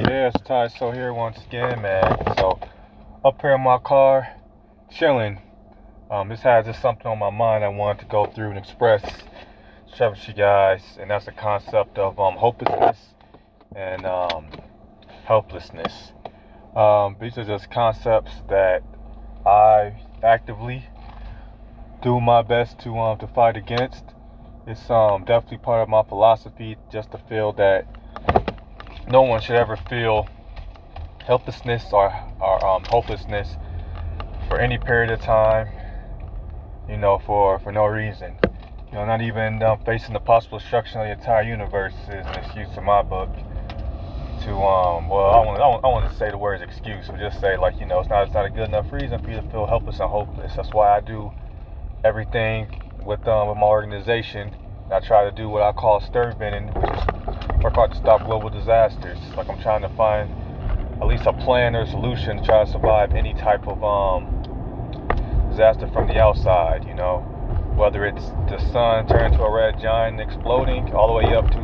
Yeah, it's Ty So here once again, man. So up here in my car, chilling. Um, this has just something on my mind I wanted to go through and express, share with you guys, and that's the concept of um, hopelessness and um, helplessness. Um, these are just concepts that I actively do my best to um to fight against. It's um definitely part of my philosophy just to feel that no one should ever feel helplessness or, or um, hopelessness for any period of time, you know, for, for no reason. You know, not even um, facing the possible destruction of the entire universe is an excuse in my book to, um, well, I want, I want, to say the words excuse, but just say, like, you know, it's not, it's not a good enough reason for you to feel helpless and hopeless. That's why I do everything with, um, with my organization. I try to do what I call circumventing, which is work hard to stop global disasters. Like I'm trying to find at least a plan or a solution to try to survive any type of um, disaster from the outside. You know, whether it's the sun turning to a red giant exploding, all the way up to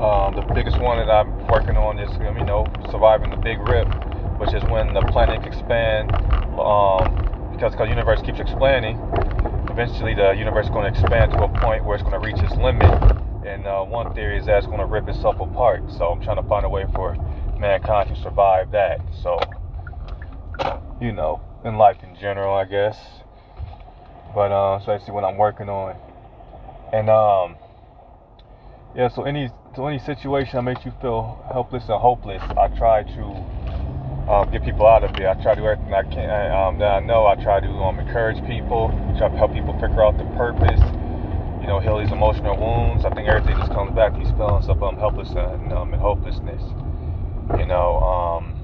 um, the biggest one that I'm working on is you know surviving the Big Rip, which is when the planet expands um, because the universe keeps expanding. Eventually, the universe is going to expand to a point where it's going to reach its limit and uh, one theory is that it's going to rip itself apart. So I'm trying to find a way for mankind to survive that. So, you know, in life in general, I guess. But uh, so that's what I'm working on. And um, yeah. So any so any situation that makes you feel helpless and hopeless, I try to um, get people out of it. I try to do everything I can um, that I know. I try to um, encourage people, try to help people figure out the purpose know, heal these emotional wounds. I think everything just comes back. These feelings of um, helpless and, um, and hopelessness. You know, um,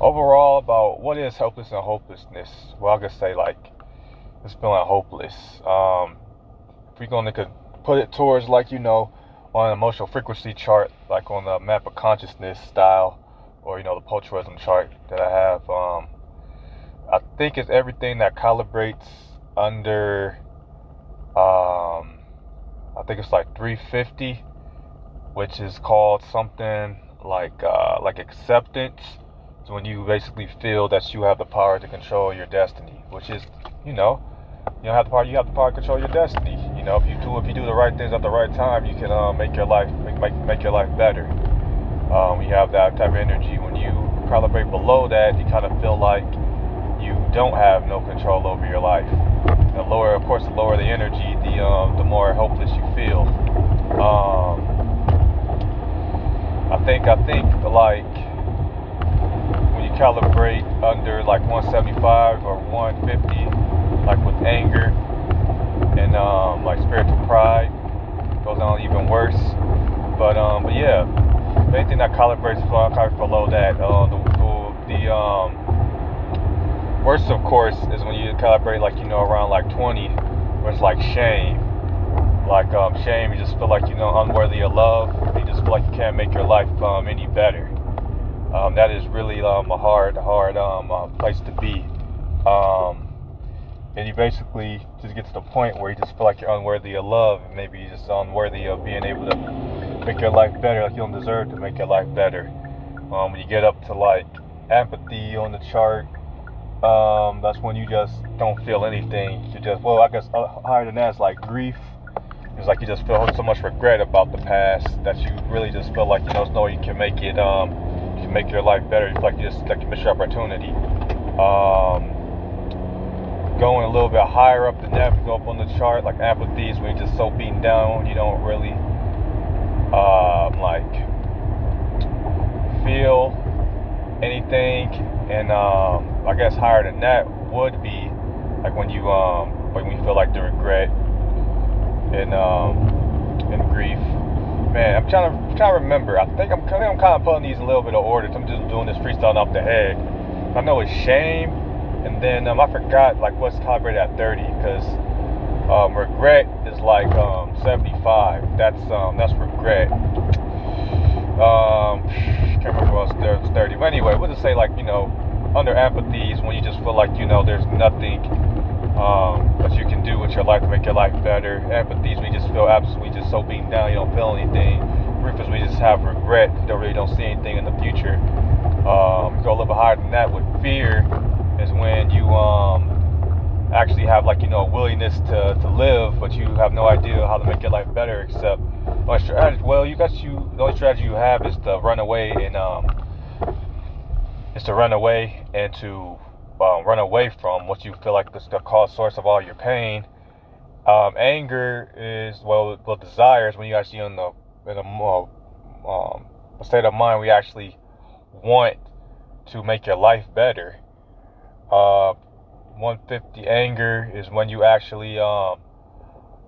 overall about what is helpless and hopelessness. Well, I could say like it's feeling hopeless. Um, if we're going to put it towards like you know on an emotional frequency chart, like on the map of consciousness style, or you know the Potterism chart that I have. Um, I think it's everything that calibrates under um, I think it's like 350, which is called something like uh, like acceptance. It's when you basically feel that you have the power to control your destiny, which is, you know, you don't have the power. You have the power to control your destiny. You know, if you do if you do the right things at the right time, you can uh, make your life make, make make your life better. Um, you have that type of energy. When you calibrate below that, you kind of feel like you don't have no control over your life the lower, of course, the lower the energy, the um, the more hopeless you feel. Um, I think I think like when you calibrate under like 175 or 150, like with anger and um, like spiritual pride, goes on even worse. But um, but yeah, anything that calibrates below that, uh, the the, the um Worst, of course, is when you calibrate like you know around like 20, where it's like shame. Like um, shame, you just feel like you know unworthy of love. You just feel like you can't make your life um, any better. Um, that is really um, a hard, hard um, uh, place to be. Um, and you basically just get to the point where you just feel like you're unworthy of love, and maybe you're just unworthy of being able to make your life better, like you don't deserve to make your life better. Um, when you get up to like empathy on the chart, um, that's when you just don't feel anything. You just, well, I guess uh, higher than that is like grief. It's like you just feel so much regret about the past that you really just feel like you know, no, you can make it, um, you can make your life better. You feel like you just like you miss your opportunity. Um, going a little bit higher up than that, go up on the chart, like apathy is when you're just so beaten down, you don't really, um, like feel anything, and um I guess higher than that would be like when you um like when you feel like the regret and um and grief. Man, I'm trying to trying to remember. I think I'm I think I'm kind of putting these in a little bit of order. I'm just doing this freestyle off the head. I know it's shame, and then um, I forgot like what's calibrated at 30 because um, regret is like um, 75. That's um that's regret. Um, can't remember what else 30. But anyway, we'll just say like you know under apathy is when you just feel like you know there's nothing um, that you can do with your life to make your life better. Apathy is when you just feel absolutely just so beaten down, you don't feel anything. grief is when you just have regret. You don't really don't see anything in the future. Um, go a little bit higher than that with fear is when you um, actually have like you know a willingness to, to live, but you have no idea how to make your life better. Except strategy, well, you got you the only strategy you have is to run away and um, is to run away and to um, run away from what you feel like is the cause source of all your pain. Um, anger is well, well, desire is when you actually in the in a um, state of mind we actually want to make your life better. Uh, 150 anger is when you actually um,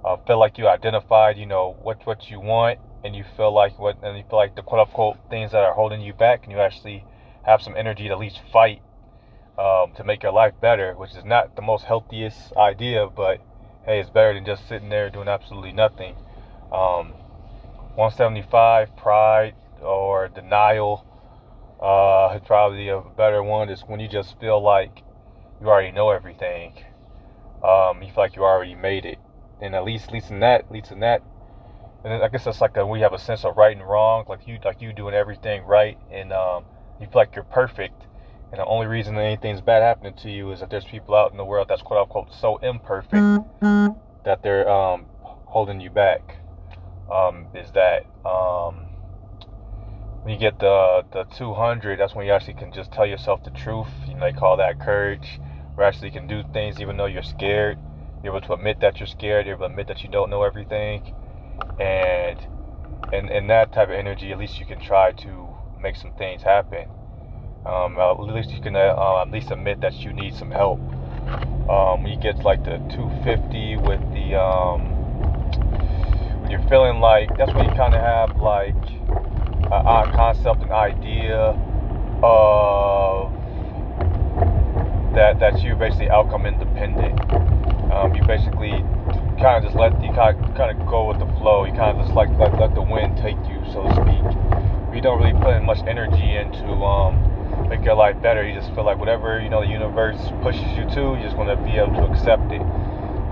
uh, feel like you identified, you know, what what you want, and you feel like what, and you feel like the quote unquote things that are holding you back, and you actually have some energy to at least fight um, to make your life better, which is not the most healthiest idea, but hey, it's better than just sitting there doing absolutely nothing. Um, 175 pride or denial uh, is probably a better one. Is when you just feel like you already know everything. Um, you feel like you already made it, and at least, least in that, at least in that, and I guess that's like a, we have a sense of right and wrong, like you, like you doing everything right, and um, you feel like you're perfect, and the only reason anything's bad happening to you is that there's people out in the world that's quote unquote so imperfect that they're um, holding you back. Um, is that um, when you get the the 200, that's when you actually can just tell yourself the truth. You know, they call that courage. Where actually you can do things even though you're scared. You're able to admit that you're scared. You're able to admit that you don't know everything, and and in that type of energy, at least you can try to make some things happen. Um, at least you can uh, at least admit that you need some help. Um, you get like the 250 with the um, you're feeling like that's when you kind of have like a, concept, an idea of that that you're basically outcome independent. Um, you basically kind of just let you kind of, kind of go with the flow. You kind of just like let, let the wind take you, so to speak. You don't really put much energy into um, make your life better. You just feel like whatever you know the universe pushes you to, you just want to be able to accept it.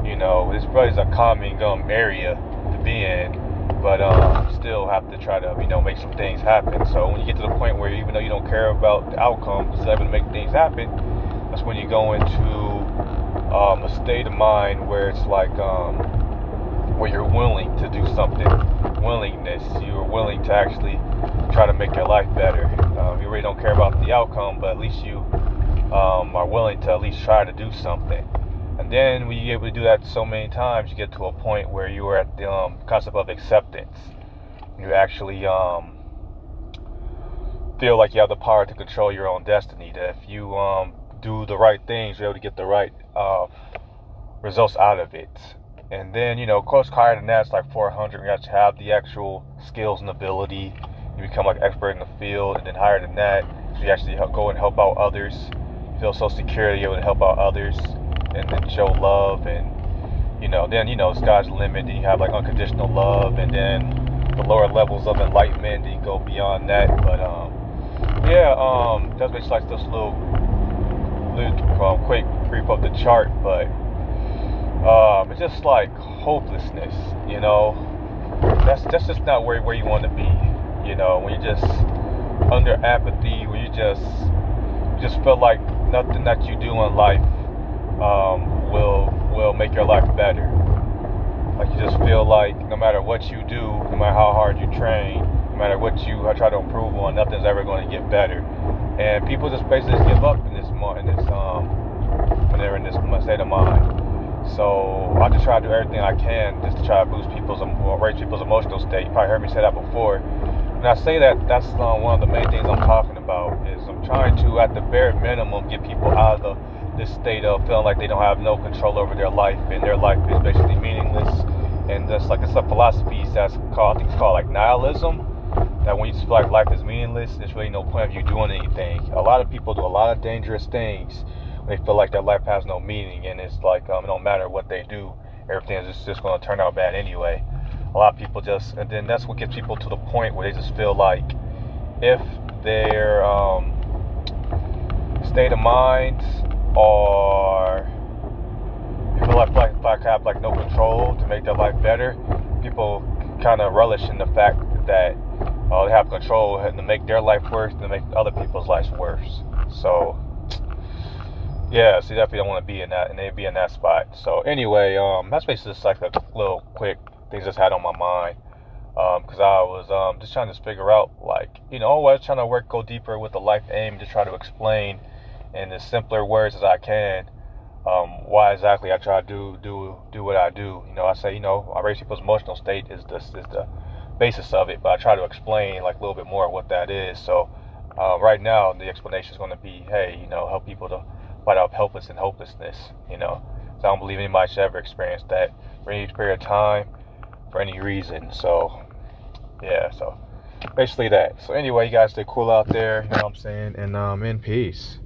You know, it's probably a calming um, area to be in but um, still have to try to you know make some things happen. So when you get to the point where even though you don't care about the outcome, still able to make things happen, that's when you go into um, a state of mind where it's like um, where you're willing to do something, willingness. You're willing to actually try to make your life better. Um, you really don't care about the outcome, but at least you um, are willing to at least try to do something. And then when you're able to do that so many times, you get to a point where you are at the um, concept of acceptance. You actually um, feel like you have the power to control your own destiny. That if you um, do the right things, you're able to get the right uh, results out of it. And then, you know, of course, higher than that, it's like 400. You have to have the actual skills and ability. You become like expert in the field. And then higher than that, so you actually go and help out others. You feel so secure, you're able to help out others and then show love and you know then you know sky's the limit and you have like unconditional love and then the lower levels of enlightenment and you go beyond that but um yeah um that's basically like this little little um, quick brief of the chart but um it's just like hopelessness you know that's that's just not where, where you want to be you know when you're just under apathy when you just just feel like nothing that you do in life um, will will make your life better. Like you just feel like no matter what you do, no matter how hard you train, no matter what you try to improve on, nothing's ever going to get better. And people just basically just give up this in this um when they're in this state of mind. So I just try to do everything I can just to try to boost people's or raise people's emotional state. You probably heard me say that before. And I say that that's um, one of the main things I'm talking about is I'm trying to at the bare minimum get people out of the this state of feeling like they don't have no control over their life and their life is basically meaningless. And just like it's a philosophy that's called, I think it's called like nihilism. That when you feel like life is meaningless, there's really no point of you doing anything. A lot of people do a lot of dangerous things when they feel like their life has no meaning, and it's like um, it don't matter what they do, everything is just, just going to turn out bad anyway. A lot of people just, and then that's what gets people to the point where they just feel like if their um, state of mind or people like, like, like have like no control to make their life better, people kind of relish in the fact that uh, they have control and to make their life worse and to make other people's lives worse. So yeah, so definitely don't want to be in that and they be in that spot. So anyway, um, that's basically just like a little quick things just had on my mind because um, I was um, just trying to figure out, like, you know, always trying to work, go deeper with the life aim to try to explain in as simpler words as I can um, why exactly I try to do do do what I do. You know, I say, you know, I raise people's emotional state is this is the basis of it, but I try to explain like a little bit more what that is. So uh, right now, the explanation is going to be, hey, you know, help people to fight out helpless and hopelessness. You know, so I don't believe anybody should ever experience that for any period of time for any reason. So yeah, so basically that. So anyway, you guys stay cool out there, you know what I'm saying? And um in peace.